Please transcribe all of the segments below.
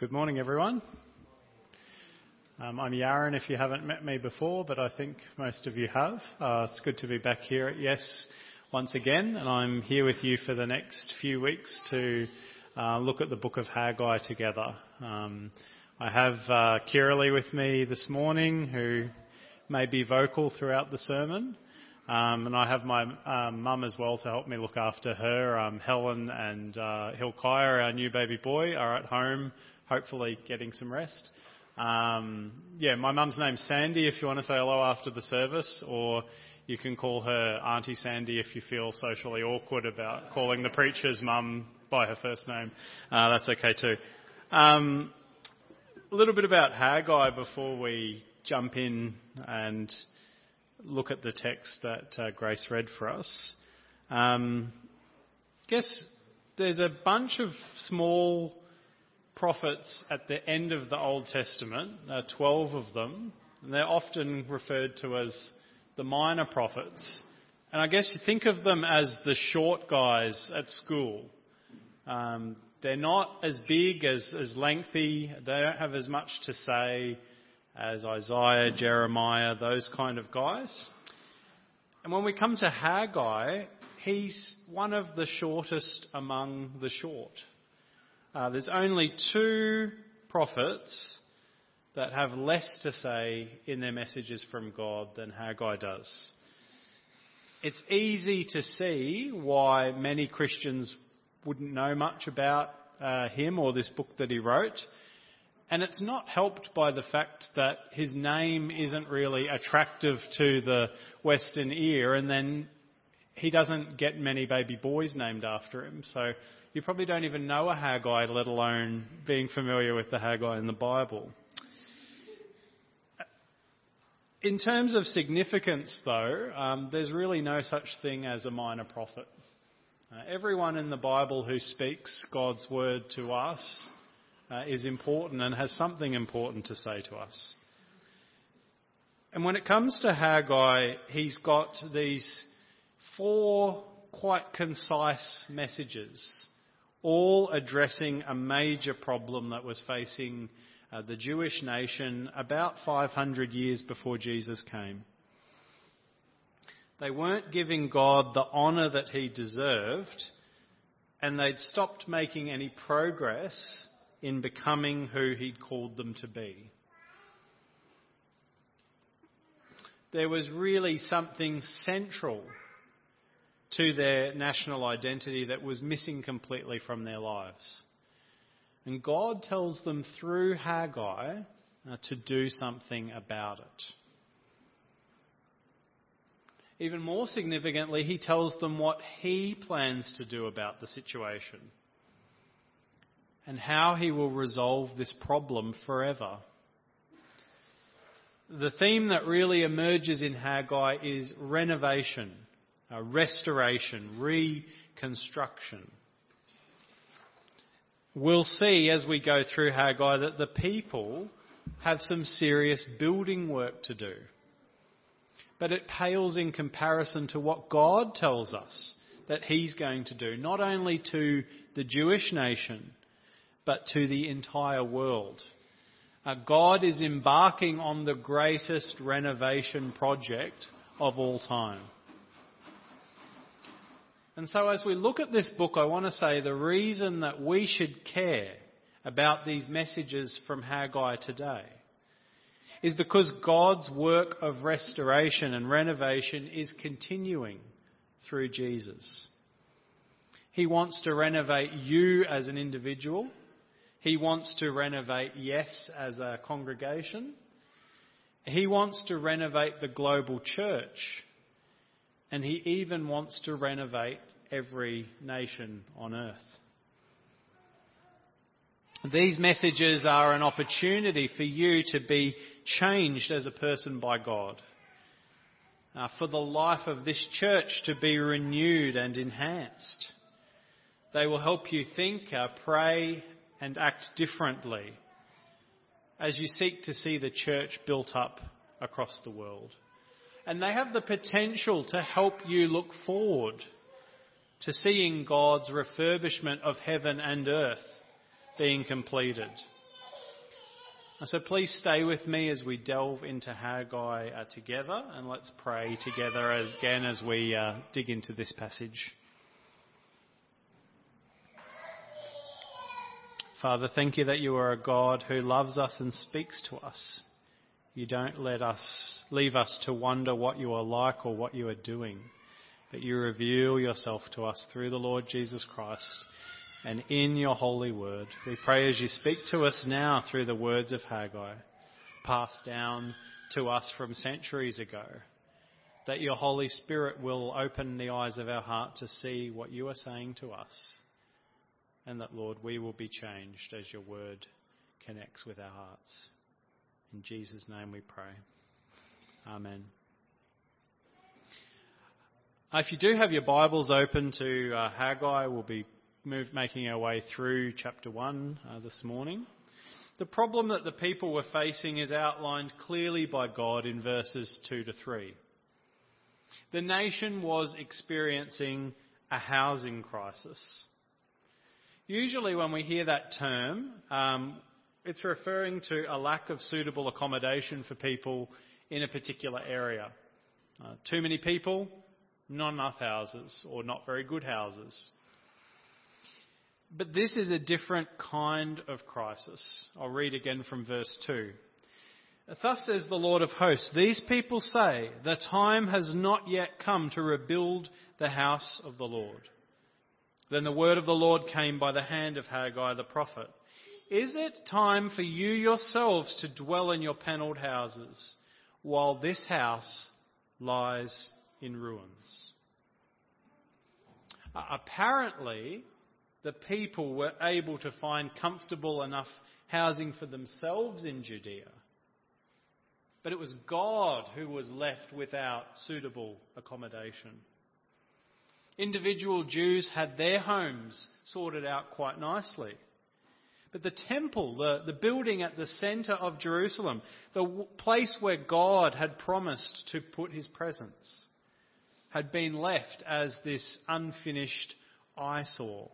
Good morning, everyone. Um, I'm Yaron, if you haven't met me before, but I think most of you have. Uh, it's good to be back here at Yes once again, and I'm here with you for the next few weeks to uh, look at the book of Haggai together. Um, I have uh, Kiralee with me this morning, who may be vocal throughout the sermon. Um, and I have my um, mum as well to help me look after her. Helen and Hilkiah, our new baby boy, are at home hopefully getting some rest. Um, yeah, my mum's name's Sandy if you want to say hello after the service, or you can call her Auntie Sandy if you feel socially awkward about calling the preacher's mum by her first name. Uh, that's okay too. Um, a little bit about Haggai before we jump in and look at the text that uh, Grace read for us. Um, guess there's a bunch of small prophets at the end of the Old Testament, uh, 12 of them, and they're often referred to as the minor prophets. And I guess you think of them as the short guys at school. Um, they're not as big, as, as lengthy, they don't have as much to say as Isaiah, Jeremiah, those kind of guys. And when we come to Haggai, he's one of the shortest among the short. Uh, there's only two prophets that have less to say in their messages from God than Haggai does. It's easy to see why many Christians wouldn't know much about uh, him or this book that he wrote. And it's not helped by the fact that his name isn't really attractive to the Western ear, and then he doesn't get many baby boys named after him. So you probably don't even know a Haggai, let alone being familiar with the Haggai in the Bible. In terms of significance, though, um, there's really no such thing as a minor prophet. Uh, everyone in the Bible who speaks God's word to us uh, is important and has something important to say to us. And when it comes to Haggai, he's got these four quite concise messages all addressing a major problem that was facing uh, the Jewish nation about 500 years before Jesus came. They weren't giving God the honour that he deserved, and they'd stopped making any progress in becoming who he'd called them to be. There was really something central to their national identity that was missing completely from their lives. And God tells them through Haggai uh, to do something about it. Even more significantly, he tells them what he plans to do about the situation and how he will resolve this problem forever. The theme that really emerges in Haggai is renovation uh, restoration, reconstruction. We'll see as we go through Haggai that the people have some serious building work to do. But it pales in comparison to what God tells us that He's going to do, not only to the Jewish nation, but to the entire world. Uh, God is embarking on the greatest renovation project of all time. And so, as we look at this book, I want to say the reason that we should care about these messages from Haggai today is because God's work of restoration and renovation is continuing through Jesus. He wants to renovate you as an individual. He wants to renovate Yes as a congregation. He wants to renovate the global church. And he even wants to renovate every nation on earth. These messages are an opportunity for you to be changed as a person by God, uh, for the life of this church to be renewed and enhanced. They will help you think, uh, pray, and act differently as you seek to see the church built up across the world. And they have the potential to help you look forward to seeing God's refurbishment of heaven and earth being completed. So please stay with me as we delve into Haggai uh, together, and let's pray together as, again as we uh, dig into this passage. Father, thank you that you are a God who loves us and speaks to us. You don't let us leave us to wonder what you are like or what you are doing, but you reveal yourself to us through the Lord Jesus Christ and in your holy word. We pray as you speak to us now through the words of Haggai, passed down to us from centuries ago, that your Holy Spirit will open the eyes of our heart to see what you are saying to us, and that, Lord, we will be changed as your word connects with our hearts. In Jesus' name we pray. Amen. If you do have your Bibles open to uh, Haggai, we'll be move, making our way through chapter 1 uh, this morning. The problem that the people were facing is outlined clearly by God in verses 2 to 3. The nation was experiencing a housing crisis. Usually, when we hear that term, um, it's referring to a lack of suitable accommodation for people in a particular area. Uh, too many people, not enough houses, or not very good houses. But this is a different kind of crisis. I'll read again from verse 2. Thus says the Lord of hosts, These people say, The time has not yet come to rebuild the house of the Lord. Then the word of the Lord came by the hand of Haggai the prophet. Is it time for you yourselves to dwell in your panelled houses while this house lies in ruins? Uh, apparently, the people were able to find comfortable enough housing for themselves in Judea. But it was God who was left without suitable accommodation. Individual Jews had their homes sorted out quite nicely. But the temple, the, the building at the centre of Jerusalem, the place where God had promised to put his presence, had been left as this unfinished eyesore.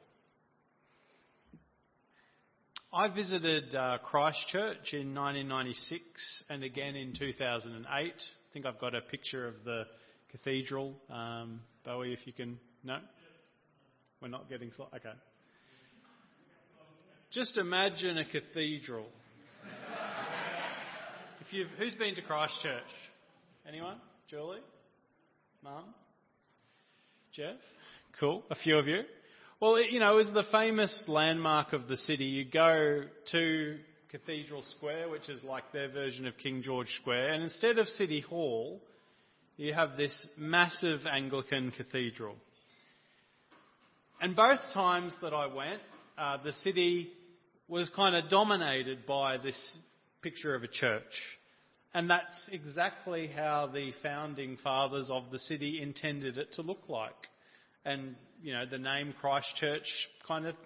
I visited uh, Christchurch in 1996 and again in 2008. I think I've got a picture of the cathedral. Um, Bowie, if you can. No? We're not getting. Sl- okay. Just imagine a cathedral. if you've, who's been to Christchurch? Anyone? Julie? Mum? Jeff? Cool. A few of you. Well, you know, it was the famous landmark of the city. You go to Cathedral Square, which is like their version of King George Square, and instead of City Hall, you have this massive Anglican cathedral. And both times that I went, uh, the city was kind of dominated by this picture of a church. And that's exactly how the founding fathers of the city intended it to look like. And, you know, the name Christchurch kind of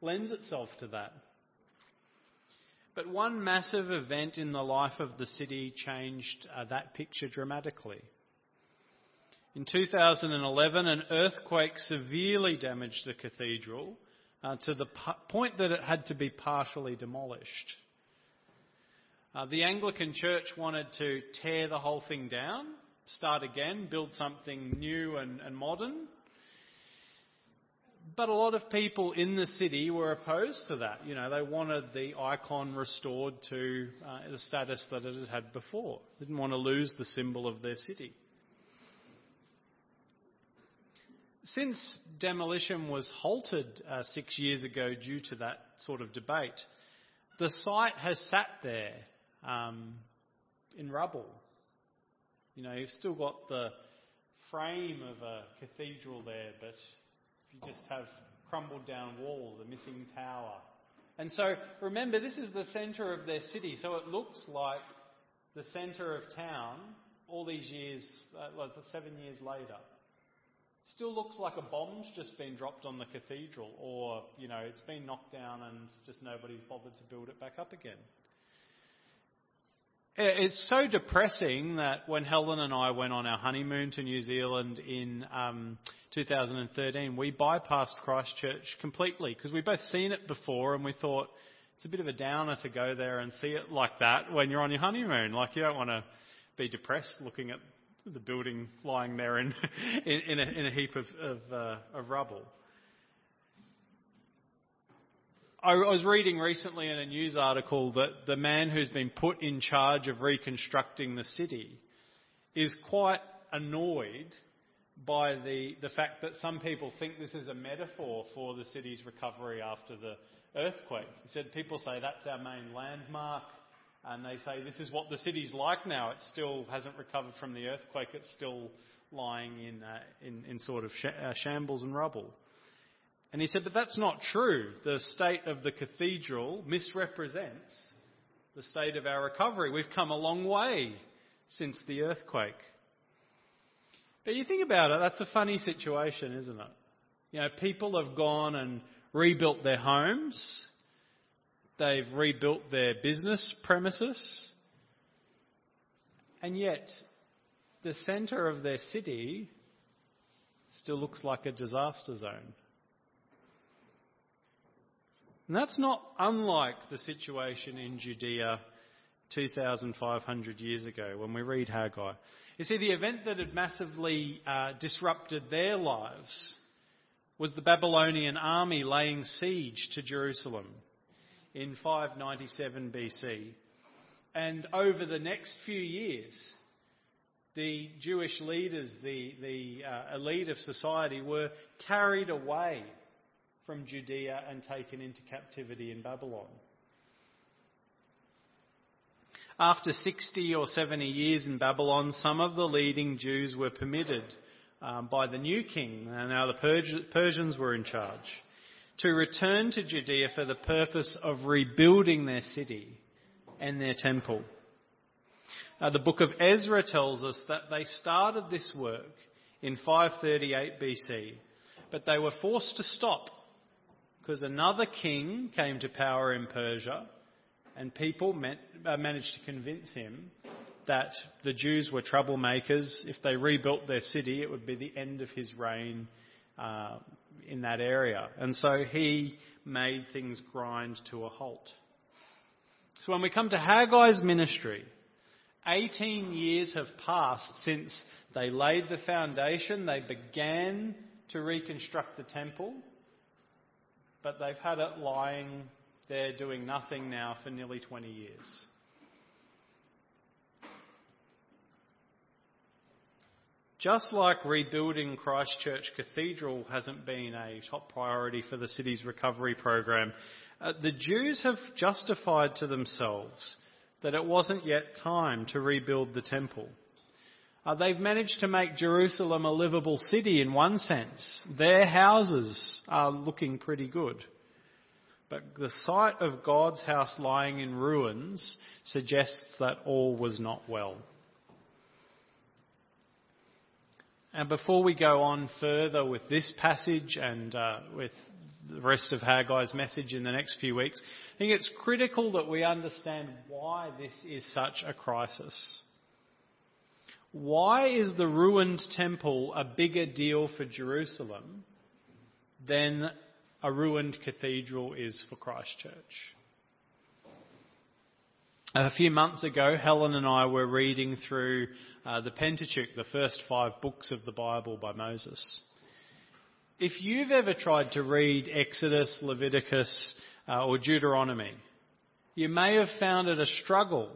lends itself to that. But one massive event in the life of the city changed uh, that picture dramatically. In 2011, an earthquake severely damaged the cathedral uh, to the point that it had to be partially demolished. Uh, the Anglican Church wanted to tear the whole thing down, start again, build something new and, and modern. But a lot of people in the city were opposed to that. You know, they wanted the icon restored to uh, the status that it had had before. They didn't want to lose the symbol of their city. Since demolition was halted uh, six years ago due to that sort of debate, the site has sat there um, in rubble. You know, you've still got the frame of a cathedral there, but you just have crumbled down walls, a missing tower. And so remember, this is the centre of their city, so it looks like the centre of town all these years, uh, like seven years later. Still looks like a bomb's just been dropped on the cathedral, or, you know, it's been knocked down and just nobody's bothered to build it back up again. It's so depressing that when Helen and I went on our honeymoon to New Zealand in um, 2013, we bypassed Christchurch completely because we'd both seen it before and we thought It's a bit of a downer to go there and see it like that when you're on your honeymoon. Like you don't want to be depressed looking at the building lying there in, in, in, a, in a, heap of, of, uh, of rubble. I was reading recently in a news article that the man who's been put in charge of reconstructing the city is quite annoyed by the, the fact that some people think this is a metaphor for the city's recovery after the earthquake. He said people say that's our main landmark, and they say this is what the city's like now. It still hasn't recovered from the earthquake. It's still lying in, uh, in, in, sort of sh- uh, shambles and rubble. And he said, but that's not true. The state of the cathedral misrepresents the state of our recovery. We've come a long way since the earthquake. But you think about it, that's a funny situation, isn't it? You know, people have gone and rebuilt their homes, they've rebuilt their business premises, and yet the centre of their city still looks like a disaster zone. And that's not unlike the situation in Judea 2,500 years ago when we read Haggai. You see, the event that had massively uh, disrupted their lives was the Babylonian army laying siege to Jerusalem in 597 BC. And over the next few years, the Jewish leaders, the, the uh, elite of society, were carried away from Judea and taken into captivity in Babylon. After 60 or 70 years in Babylon, some of the leading Jews were permitted um, by the new king, and now the Persians were in charge, to return to Judea for the purpose of rebuilding their city and their temple. Now, the book of Ezra tells us that they started this work in 538 BC, but they were forced to stop because another king came to power in Persia, and people met, uh, managed to convince him that the Jews were troublemakers. If they rebuilt their city, it would be the end of his reign uh, in that area. And so he made things grind to a halt. So when we come to Haggai's ministry, 18 years have passed since they laid the foundation, they began to reconstruct the temple, but they've had it lying there doing nothing now for nearly 20 years. Just like rebuilding Christchurch Cathedral hasn't been a top priority for the city's recovery program, uh, the Jews have justified to themselves that it wasn't yet time to rebuild the temple. Uh, they've managed to make Jerusalem a livable city in one sense. Their houses are looking pretty good. But the sight of God's house lying in ruins suggests that all was not well. And before we go on further with this passage and uh, with the rest of Haggai's message in the next few weeks, I think it's critical that we understand why this is such a crisis. Why is the ruined temple a bigger deal for Jerusalem than a ruined cathedral is for Christchurch? A few months ago, Helen and I were reading through uh, the Pentateuch, the first five books of the Bible by Moses. If you've ever tried to read Exodus, Leviticus, uh, or Deuteronomy, you may have found it a struggle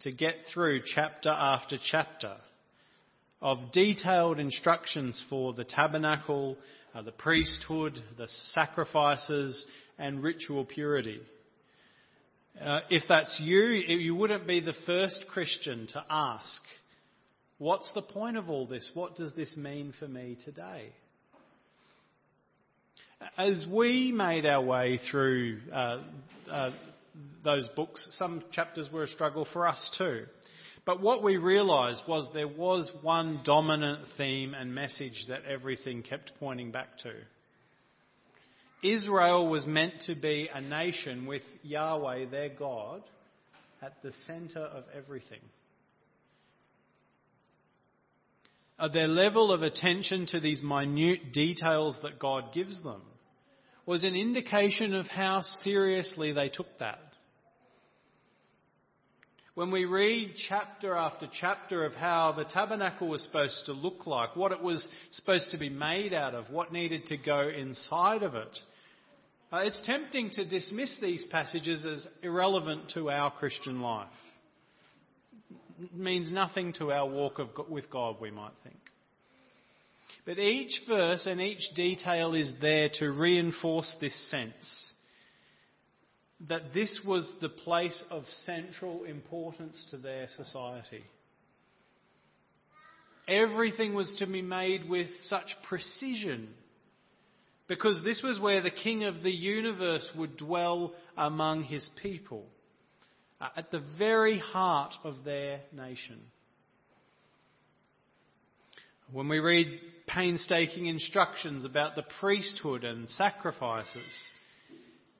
to get through chapter after chapter of detailed instructions for the tabernacle, uh, the priesthood, the sacrifices, and ritual purity. Uh, if that's you, you wouldn't be the first Christian to ask What's the point of all this? What does this mean for me today? As we made our way through uh, uh, those books, some chapters were a struggle for us too. But what we realised was there was one dominant theme and message that everything kept pointing back to. Israel was meant to be a nation with Yahweh, their God, at the centre of everything. Uh, their level of attention to these minute details that God gives them was an indication of how seriously they took that. When we read chapter after chapter of how the tabernacle was supposed to look like, what it was supposed to be made out of, what needed to go inside of it, uh, it's tempting to dismiss these passages as irrelevant to our Christian life. It means nothing to our walk of, with God, we might think. But each verse and each detail is there to reinforce this sense that this was the place of central importance to their society. Everything was to be made with such precision because this was where the King of the universe would dwell among his people, uh, at the very heart of their nation. When we read painstaking instructions about the priesthood and sacrifices,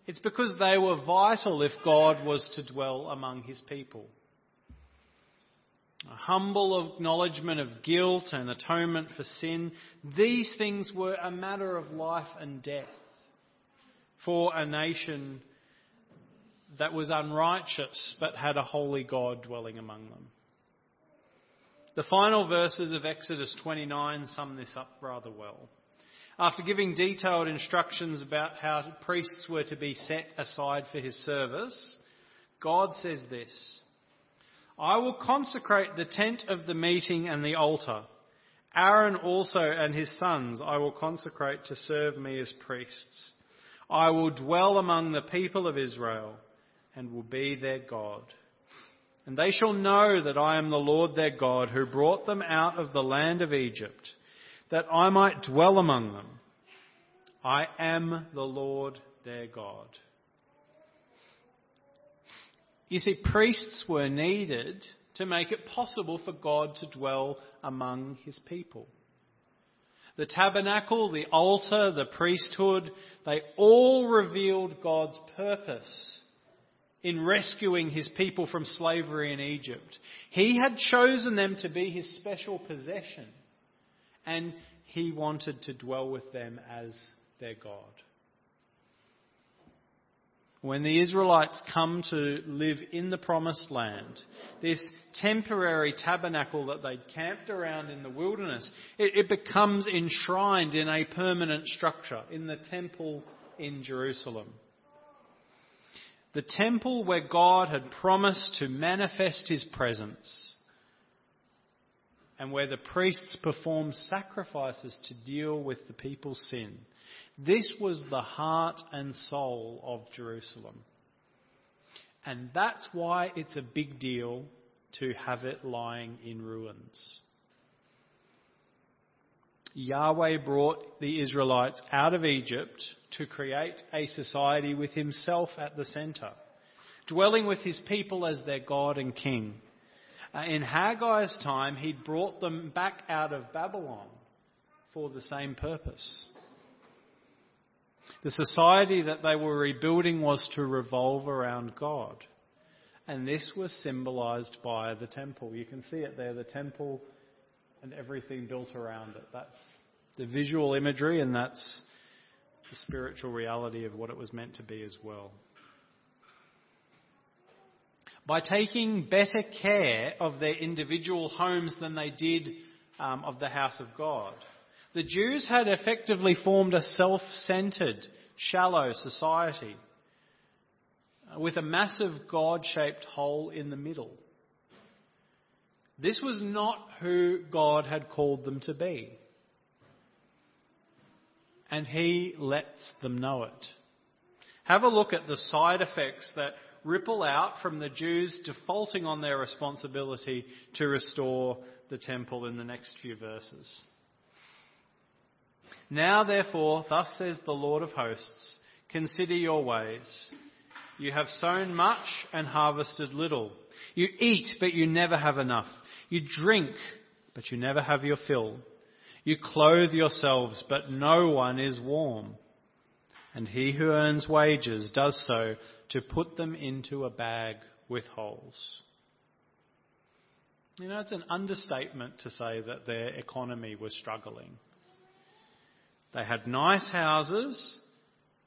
it's because they were vital if God was to dwell among his people. A humble acknowledgement of guilt and atonement for sin, these things were a matter of life and death for a nation that was unrighteous but had a holy God dwelling among them. The final verses of Exodus 29 sum this up rather well. After giving detailed instructions about how priests were to be set aside for his service, God says this I will consecrate the tent of the meeting and the altar. Aaron also and his sons I will consecrate to serve me as priests. I will dwell among the people of Israel and will be their God. And they shall know that I am the Lord their God who brought them out of the land of Egypt that I might dwell among them. I am the Lord their God. You see, priests were needed to make it possible for God to dwell among his people. The tabernacle, the altar, the priesthood, they all revealed God's purpose in rescuing his people from slavery in Egypt. He had chosen them to be his special possession and he wanted to dwell with them as their God. When the Israelites come to live in the promised land, this temporary tabernacle that they'd camped around in the wilderness, it, it becomes enshrined in a permanent structure in the temple in Jerusalem. The temple where God had promised to manifest his presence and where the priests performed sacrifices to deal with the people's sin. This was the heart and soul of Jerusalem. And that's why it's a big deal to have it lying in ruins. Yahweh brought the Israelites out of Egypt to create a society with himself at the centre, dwelling with his people as their God and King. Uh, in Haggai's time, he'd brought them back out of Babylon for the same purpose. The society that they were rebuilding was to revolve around God. And this was symbolized by the temple. You can see it there, the temple and everything built around it. That's the visual imagery, and that's the spiritual reality of what it was meant to be as well by taking better care of their individual homes than they did um, of the house of God. The Jews had effectively formed a self centered, shallow society uh, with a massive God shaped hole in the middle. This was not who God had called them to be. And He lets them know it. Have a look at the side effects that ripple out from the Jews defaulting on their responsibility to restore the temple in the next few verses. Now, therefore, thus says the Lord of hosts, consider your ways. You have sown much and harvested little. You eat, but you never have enough. You drink, but you never have your fill. You clothe yourselves, but no one is warm. And he who earns wages does so to put them into a bag with holes. You know, it's an understatement to say that their economy was struggling. They had nice houses,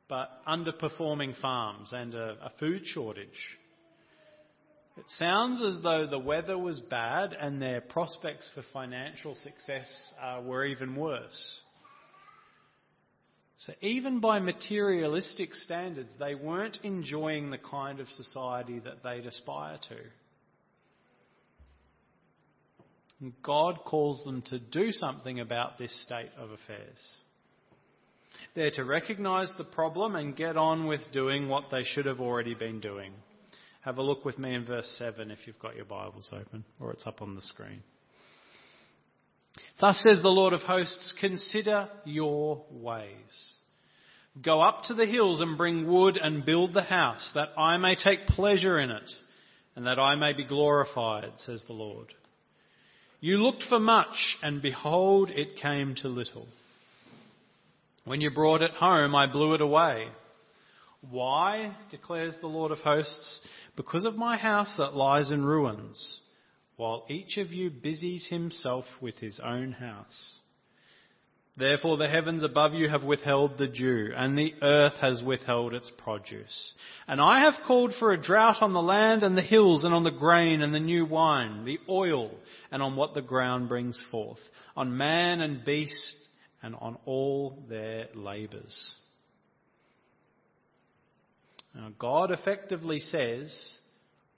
but underperforming farms and a, a food shortage. It sounds as though the weather was bad and their prospects for financial success uh, were even worse. So, even by materialistic standards, they weren't enjoying the kind of society that they'd aspire to. God calls them to do something about this state of affairs. They're to recognise the problem and get on with doing what they should have already been doing. Have a look with me in verse 7 if you've got your Bibles open, or it's up on the screen. Thus says the Lord of hosts, consider your ways. Go up to the hills and bring wood and build the house, that I may take pleasure in it, and that I may be glorified, says the Lord. You looked for much, and behold, it came to little. When you brought it home, I blew it away. Why, declares the Lord of hosts? Because of my house that lies in ruins, while each of you busies himself with his own house. Therefore the heavens above you have withheld the dew, and the earth has withheld its produce. And I have called for a drought on the land and the hills, and on the grain and the new wine, the oil, and on what the ground brings forth, on man and beast, and on all their labours. Now, God effectively says,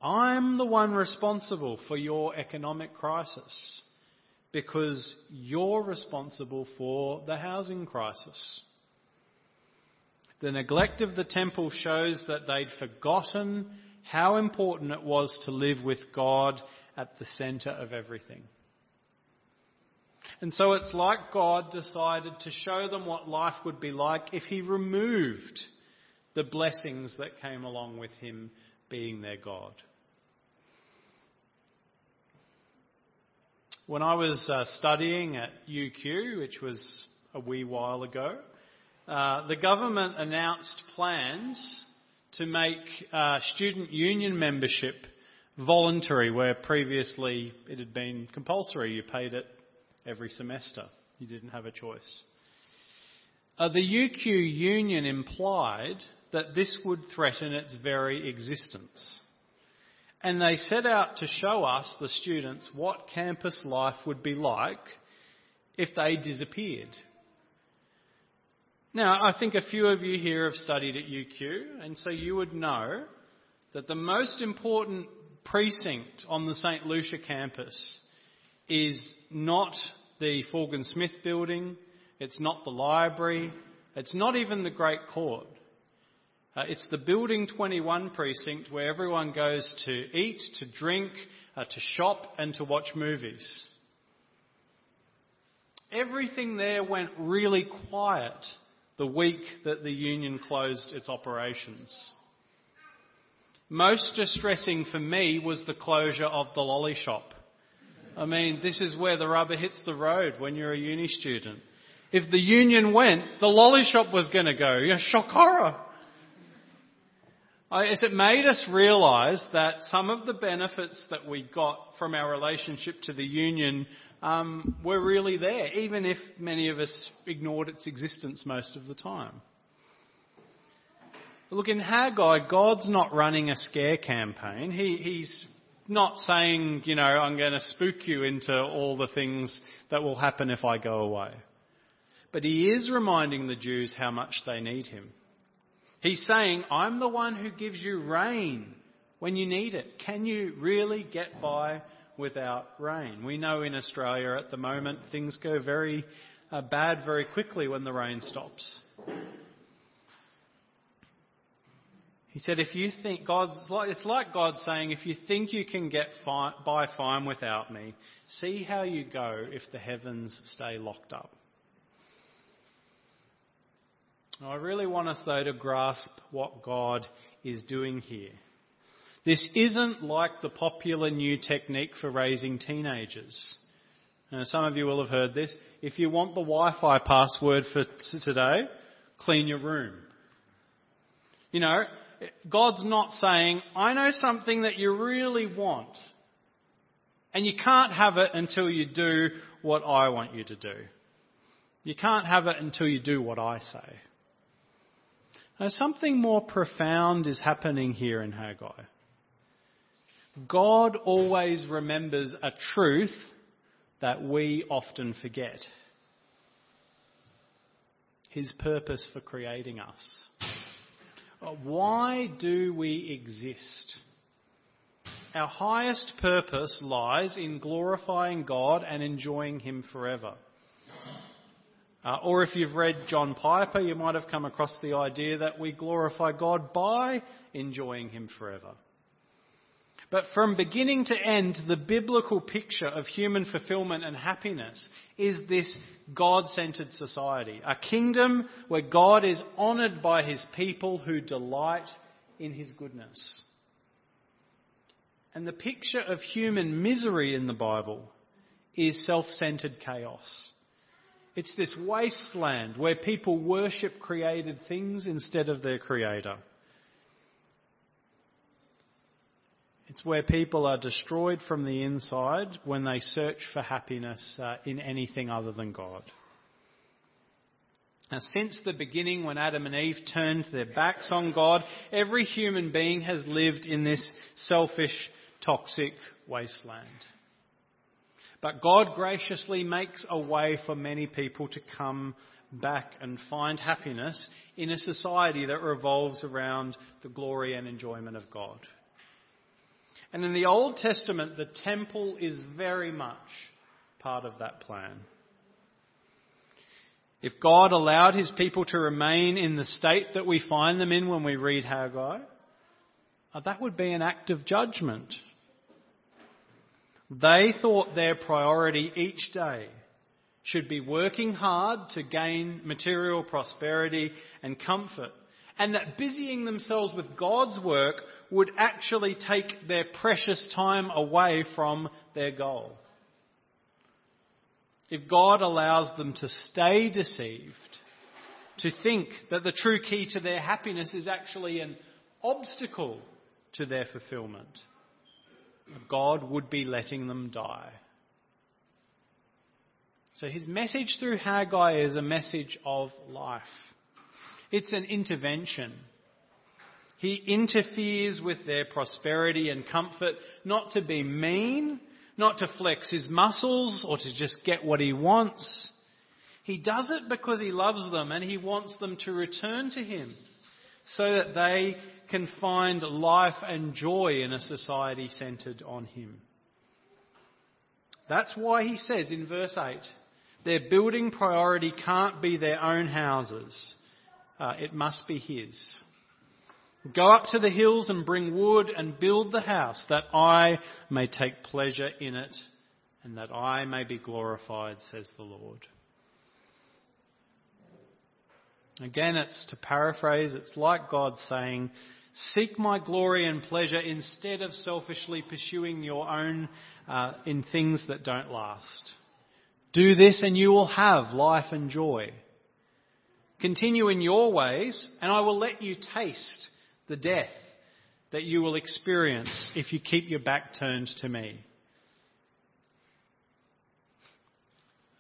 I'm the one responsible for your economic crisis because you're responsible for the housing crisis. The neglect of the temple shows that they'd forgotten how important it was to live with God at the centre of everything. And so it's like God decided to show them what life would be like if He removed the blessings that came along with Him being their God. When I was uh, studying at UQ, which was a wee while ago, uh, the government announced plans to make uh, student union membership voluntary, where previously it had been compulsory. You paid it every semester. You didn't have a choice. Uh, the UQ union implied that this would threaten its very existence. And they set out to show us, the students, what campus life would be like if they disappeared. Now, I think a few of you here have studied at UQ, and so you would know that the most important precinct on the St. Lucia campus is not the Forgan Smith building, it's not the library, it's not even the Great Court. Uh, it's the Building 21 precinct where everyone goes to eat, to drink, uh, to shop, and to watch movies. Everything there went really quiet the week that the union closed its operations. Most distressing for me was the closure of the lolly shop. I mean, this is where the rubber hits the road when you're a uni student. If the union went, the lolly shop was going to go. Know, shock horror. As it made us realise that some of the benefits that we got from our relationship to the union um, were really there, even if many of us ignored its existence most of the time. Look, in Haggai, God's not running a scare campaign. He, he's not saying, you know, I'm going to spook you into all the things that will happen if I go away. But he is reminding the Jews how much they need him. He's saying, I'm the one who gives you rain when you need it. Can you really get by without rain? We know in Australia at the moment things go very uh, bad very quickly when the rain stops. He said, if you think God's, like, it's like God saying, if you think you can get fine, by fine without me, see how you go if the heavens stay locked up. I really want us, though, to grasp what God is doing here. This isn't like the popular new technique for raising teenagers. Now, some of you will have heard this. If you want the Wi Fi password for today, clean your room. You know, God's not saying, I know something that you really want, and you can't have it until you do what I want you to do. You can't have it until you do what I say. Now, something more profound is happening here in Haggai. God always remembers a truth that we often forget His purpose for creating us. Uh, why do we exist? Our highest purpose lies in glorifying God and enjoying Him forever. Uh, or if you've read John Piper, you might have come across the idea that we glorify God by enjoying Him forever. But from beginning to end, the biblical picture of human fulfillment and happiness is this God centered society. A kingdom where God is honoured by his people who delight in his goodness. And the picture of human misery in the Bible is self centered chaos. It's this wasteland where people worship created things instead of their creator. It's where people are destroyed from the inside when they search for happiness uh, in anything other than God. Now, since the beginning, when Adam and Eve turned their backs on God, every human being has lived in this selfish, toxic wasteland. But God graciously makes a way for many people to come back and find happiness in a society that revolves around the glory and enjoyment of God. And in the Old Testament, the temple is very much part of that plan. If God allowed his people to remain in the state that we find them in when we read Haggai, uh, that would be an act of judgment. They thought their priority each day should be working hard to gain material prosperity and comfort, and that busying themselves with God's work would actually take their precious time away from their goal. If God allows them to stay deceived, to think that the true key to their happiness is actually an obstacle to their fulfillment, God would be letting them die. So his message through Haggai is a message of life. It's an intervention. He interferes with their prosperity and comfort, not to be mean, not to flex his muscles or to just get what he wants. He does it because he loves them and he wants them to return to him so that they can find life and joy in a society centered on him. That's why he says in verse 8, their building priority can't be their own houses. Uh, it must be his. Go up to the hills and bring wood and build the house that I may take pleasure in it and that I may be glorified, says the Lord. Again, it's to paraphrase, it's like God saying, Seek my glory and pleasure instead of selfishly pursuing your own uh, in things that don't last. Do this and you will have life and joy. Continue in your ways, and I will let you taste the death that you will experience if you keep your back turned to me.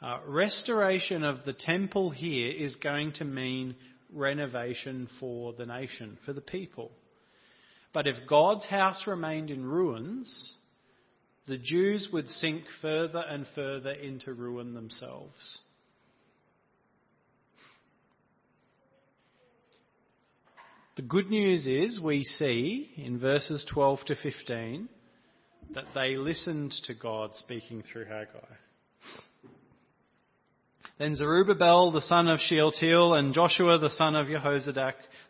Uh, restoration of the temple here is going to mean renovation for the nation, for the people. But if God's house remained in ruins, the Jews would sink further and further into ruin themselves. The good news is we see in verses 12 to 15 that they listened to God speaking through Haggai. Then Zerubbabel the son of Shealtiel and Joshua the son of Jehozadak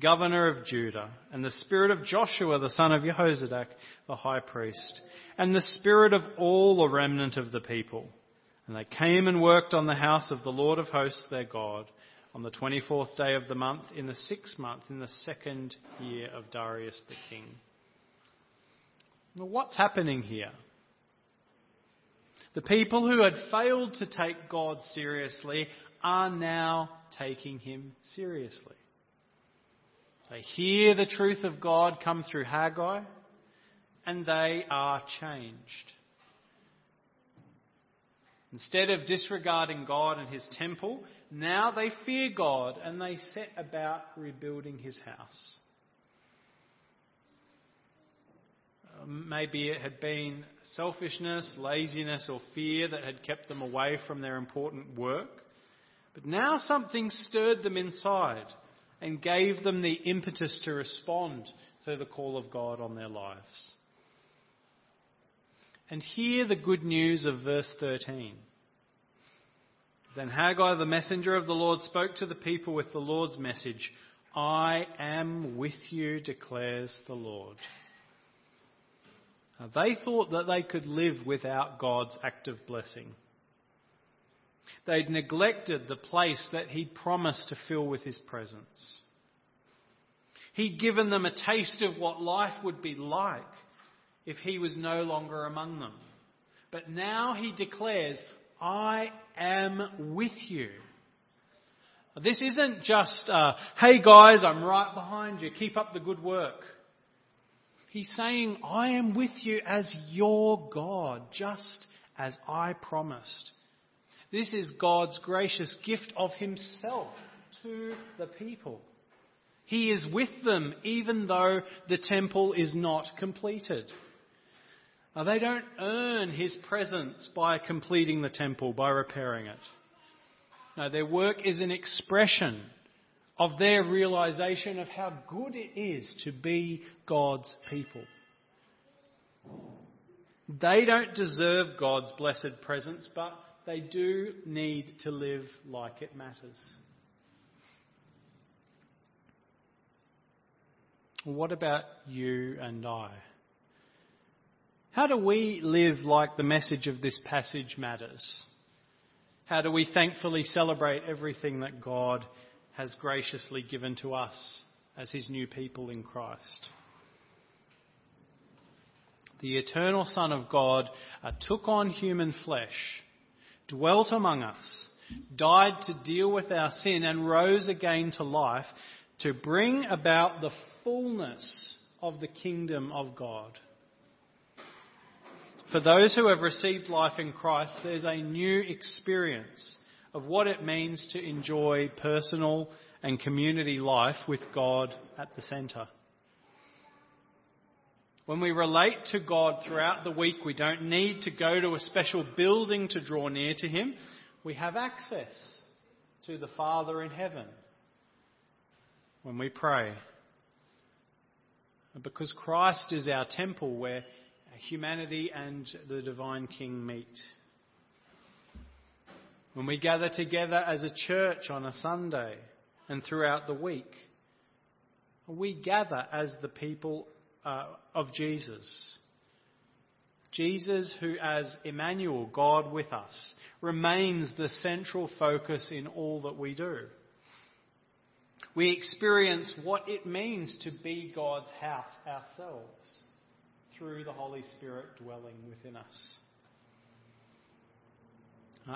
governor of Judah, and the spirit of Joshua, the son of Jehozadak, the high priest, and the spirit of all the remnant of the people. And they came and worked on the house of the Lord of hosts, their God on the 24th day of the month, in the sixth month, in the second year of Darius the king. Well, what's happening here? The people who had failed to take God seriously are now taking him seriously. They hear the truth of God come through Haggai and they are changed. Instead of disregarding God and his temple, now they fear God and they set about rebuilding his house. Um, maybe it had been selfishness, laziness, or fear that had kept them away from their important work. But now something stirred them inside and gave them the impetus to respond to the call of God on their lives. And hear the good news of verse 13. Then Haggai, the messenger of the Lord, spoke to the people with the Lord's message I am with you, declares the Lord. Now, they thought that they could live without God's active blessing. They'd neglected the place that He'd promised to fill with His presence. He'd given them a taste of what life would be like if He was no longer among them. But now He declares, I am with you. This isn't just, uh, hey guys, I'm right behind you, keep up the good work. He's saying, I am with you as your God, just as I promised. This is God's gracious gift of Himself to the people. He is with them even though the temple is not completed. Now, they don't earn His presence by completing the temple, by repairing it. No, their work is an expression of their realization of how good it is to be God's people. They don't deserve God's blessed presence, but they do need to live like it matters. What about you and I? How do we live like the message of this passage matters? How do we thankfully celebrate everything that God has graciously given to us as His new people in Christ? The eternal Son of God uh, took on human flesh dwelt among us, died to deal with our sin, and rose again to life to bring about the fullness of the kingdom of God. For those who have received life in Christ, there's a new experience of what it means to enjoy personal and community life with God at the centre. When we relate to God throughout the week, we don't need to go to a special building to draw near to Him. We have access to the Father in heaven when we pray. Because Christ is our temple where humanity and the divine King meet. When we gather together as a church on a Sunday and throughout the week, we gather as the people uh, of Jesus. Jesus, who as Emmanuel, God with us, remains the central focus in all that we do. We experience what it means to be God's house ourselves through the Holy Spirit dwelling within us.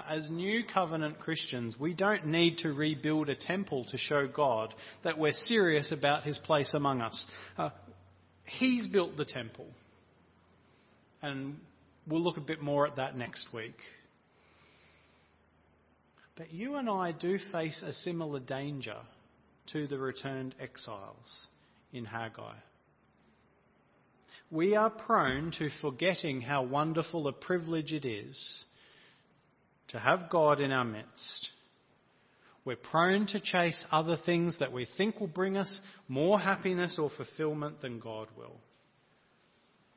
As new covenant Christians, we don't need to rebuild a temple to show God that we're serious about his place among us. Uh, He's built the temple. And we'll look a bit more at that next week. But you and I do face a similar danger to the returned exiles in Haggai. We are prone to forgetting how wonderful a privilege it is to have God in our midst we're prone to chase other things that we think will bring us more happiness or fulfillment than God will.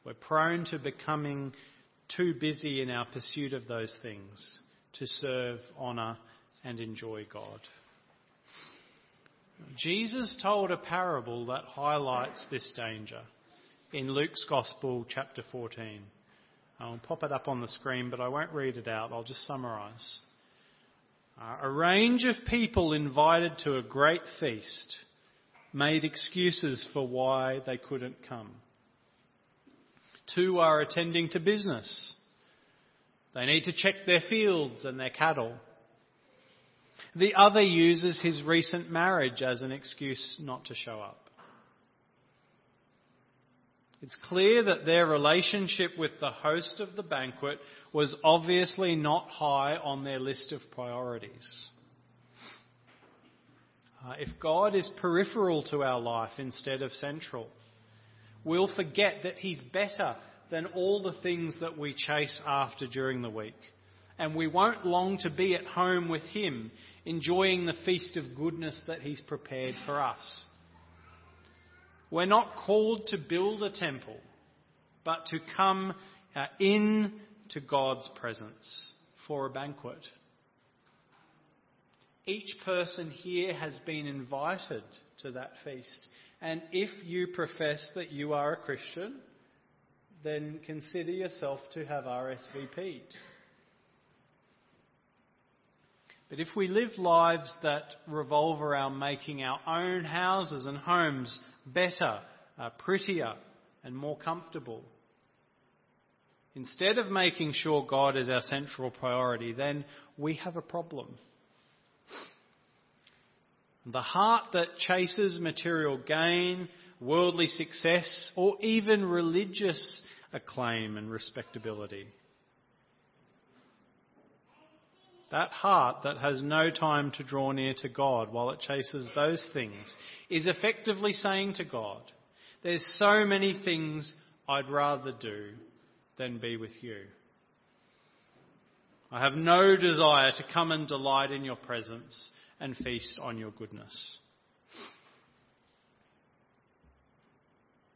We're prone to becoming too busy in our pursuit of those things to serve, honour, and enjoy God. Jesus told a parable that highlights this danger in Luke's Gospel, chapter 14. I'll pop it up on the screen, but I won't read it out. I'll just summarise. Uh, a range of people invited to a great feast made excuses for why they couldn't come. Two are attending to business. They need to check their fields and their cattle. The other uses his recent marriage as an excuse not to show up. It's clear that their relationship with the host of the banquet was obviously not high on their list of priorities. Uh, if God is peripheral to our life instead of central, we'll forget that He's better than all the things that we chase after during the week. And we won't long to be at home with Him, enjoying the feast of goodness that He's prepared for us. We're not called to build a temple, but to come uh, in to God's presence for a banquet. Each person here has been invited to that feast. And if you profess that you are a Christian, then consider yourself to have RSVP'd. But if we live lives that revolve around making our own houses and homes better, uh, prettier, and more comfortable, instead of making sure God is our central priority, then we have a problem. The heart that chases material gain, worldly success, or even religious acclaim and respectability. That heart that has no time to draw near to God while it chases those things is effectively saying to God, There's so many things I'd rather do than be with you. I have no desire to come and delight in your presence and feast on your goodness.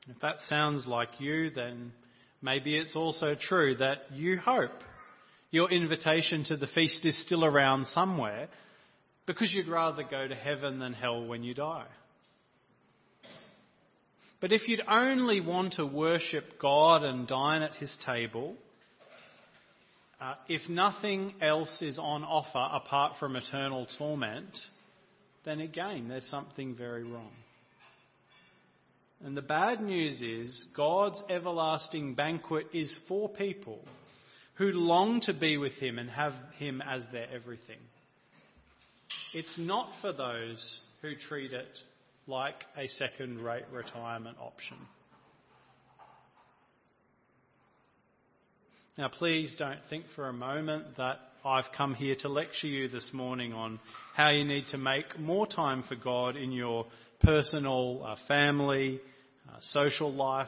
If that sounds like you, then maybe it's also true that you hope your invitation to the feast is still around somewhere because you'd rather go to heaven than hell when you die. But if you'd only want to worship God and dine at his table, uh, if nothing else is on offer apart from eternal torment, then again, there's something very wrong. And the bad news is God's everlasting banquet is for people who long to be with Him and have Him as their everything. It's not for those who treat it like a second rate retirement option. Now, please don't think for a moment that I've come here to lecture you this morning on how you need to make more time for God in your personal, uh, family, uh, social life,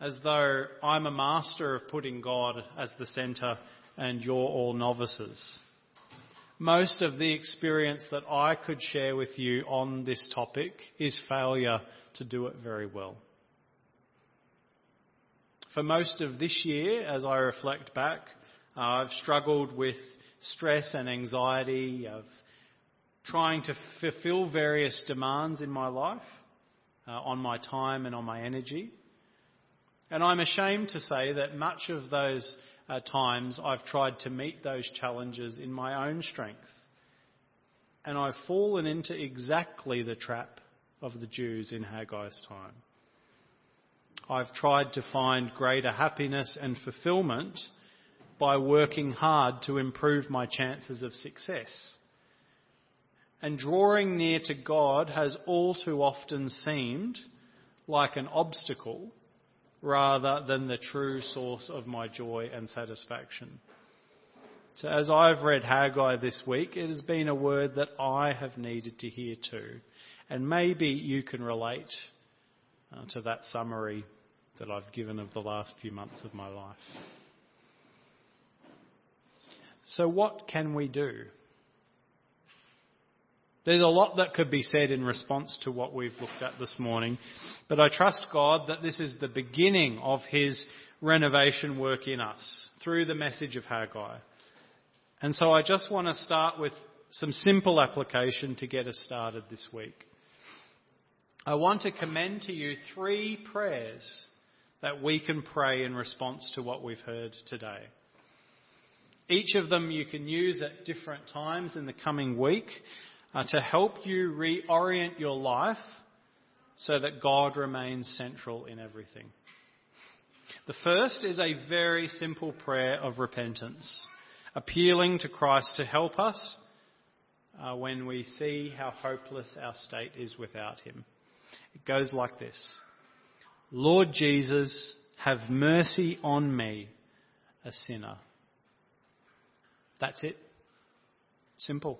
as though I'm a master of putting God as the centre and you're all novices. Most of the experience that I could share with you on this topic is failure to do it very well. For most of this year, as I reflect back, uh, I've struggled with stress and anxiety of trying to fulfill various demands in my life, uh, on my time and on my energy. And I'm ashamed to say that much of those uh, times I've tried to meet those challenges in my own strength. And I've fallen into exactly the trap of the Jews in Haggai's time. I've tried to find greater happiness and fulfillment by working hard to improve my chances of success. And drawing near to God has all too often seemed like an obstacle rather than the true source of my joy and satisfaction. So, as I've read Haggai this week, it has been a word that I have needed to hear too. And maybe you can relate uh, to that summary that I've given of the last few months of my life. So, what can we do? There's a lot that could be said in response to what we've looked at this morning, but I trust God that this is the beginning of His renovation work in us through the message of Haggai. And so I just want to start with some simple application to get us started this week. I want to commend to you three prayers that we can pray in response to what we've heard today. Each of them you can use at different times in the coming week, uh, to help you reorient your life so that God remains central in everything. The first is a very simple prayer of repentance, appealing to Christ to help us uh, when we see how hopeless our state is without Him. It goes like this Lord Jesus, have mercy on me, a sinner. That's it. Simple.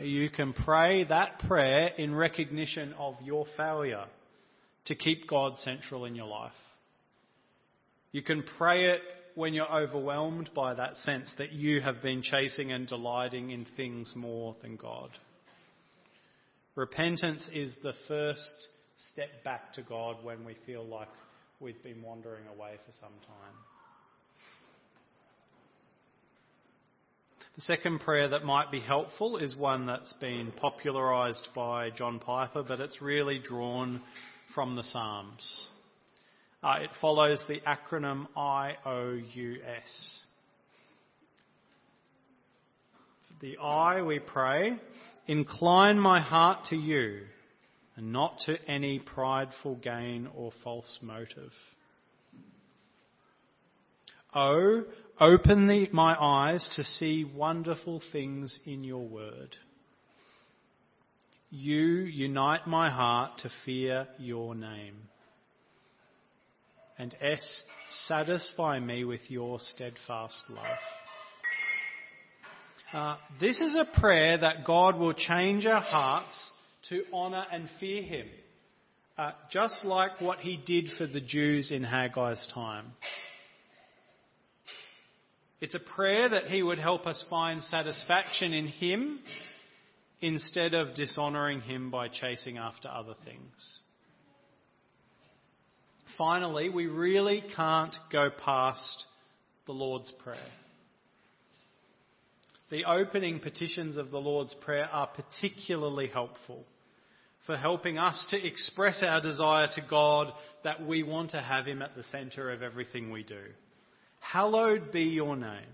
You can pray that prayer in recognition of your failure to keep God central in your life. You can pray it when you're overwhelmed by that sense that you have been chasing and delighting in things more than God. Repentance is the first step back to God when we feel like we've been wandering away for some time. The second prayer that might be helpful is one that's been popularised by John Piper, but it's really drawn from the Psalms. Uh, it follows the acronym IOUS. The I, we pray, incline my heart to you and not to any prideful gain or false motive. O, open the, my eyes to see wonderful things in your word. You unite my heart to fear your name. And S, satisfy me with your steadfast love. Uh, this is a prayer that God will change our hearts to honour and fear Him, uh, just like what He did for the Jews in Haggai's time. It's a prayer that He would help us find satisfaction in Him instead of dishonouring Him by chasing after other things. Finally, we really can't go past the Lord's Prayer. The opening petitions of the Lord's Prayer are particularly helpful for helping us to express our desire to God that we want to have Him at the centre of everything we do. Hallowed be your name.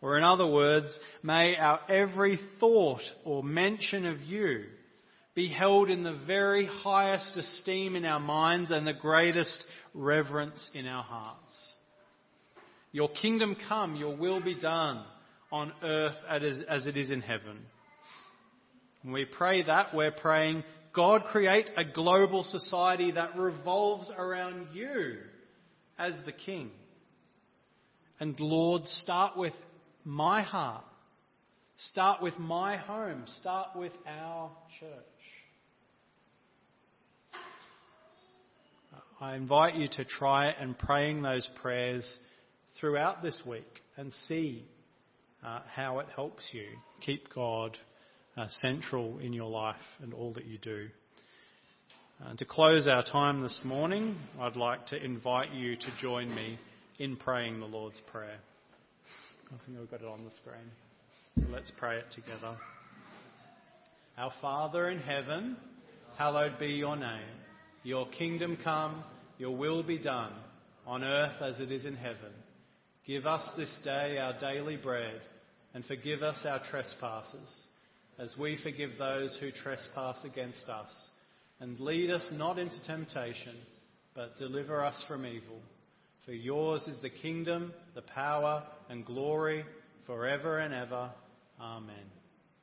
Or in other words, may our every thought or mention of you be held in the very highest esteem in our minds and the greatest reverence in our hearts. Your kingdom come, your will be done on earth as it is in heaven. When we pray that, we're praying, God create a global society that revolves around you as the King. And Lord, start with my heart. Start with my home. Start with our church. I invite you to try and praying those prayers throughout this week and see uh, how it helps you keep God uh, central in your life and all that you do. Uh, to close our time this morning, I'd like to invite you to join me in praying the Lord's Prayer. I think we've got it on the screen. So let's pray it together. Our Father in heaven, hallowed be your name. Your kingdom come, your will be done, on earth as it is in heaven. Give us this day our daily bread, and forgive us our trespasses, as we forgive those who trespass against us. And lead us not into temptation, but deliver us from evil. For yours is the kingdom, the power, and glory forever and ever. Amen.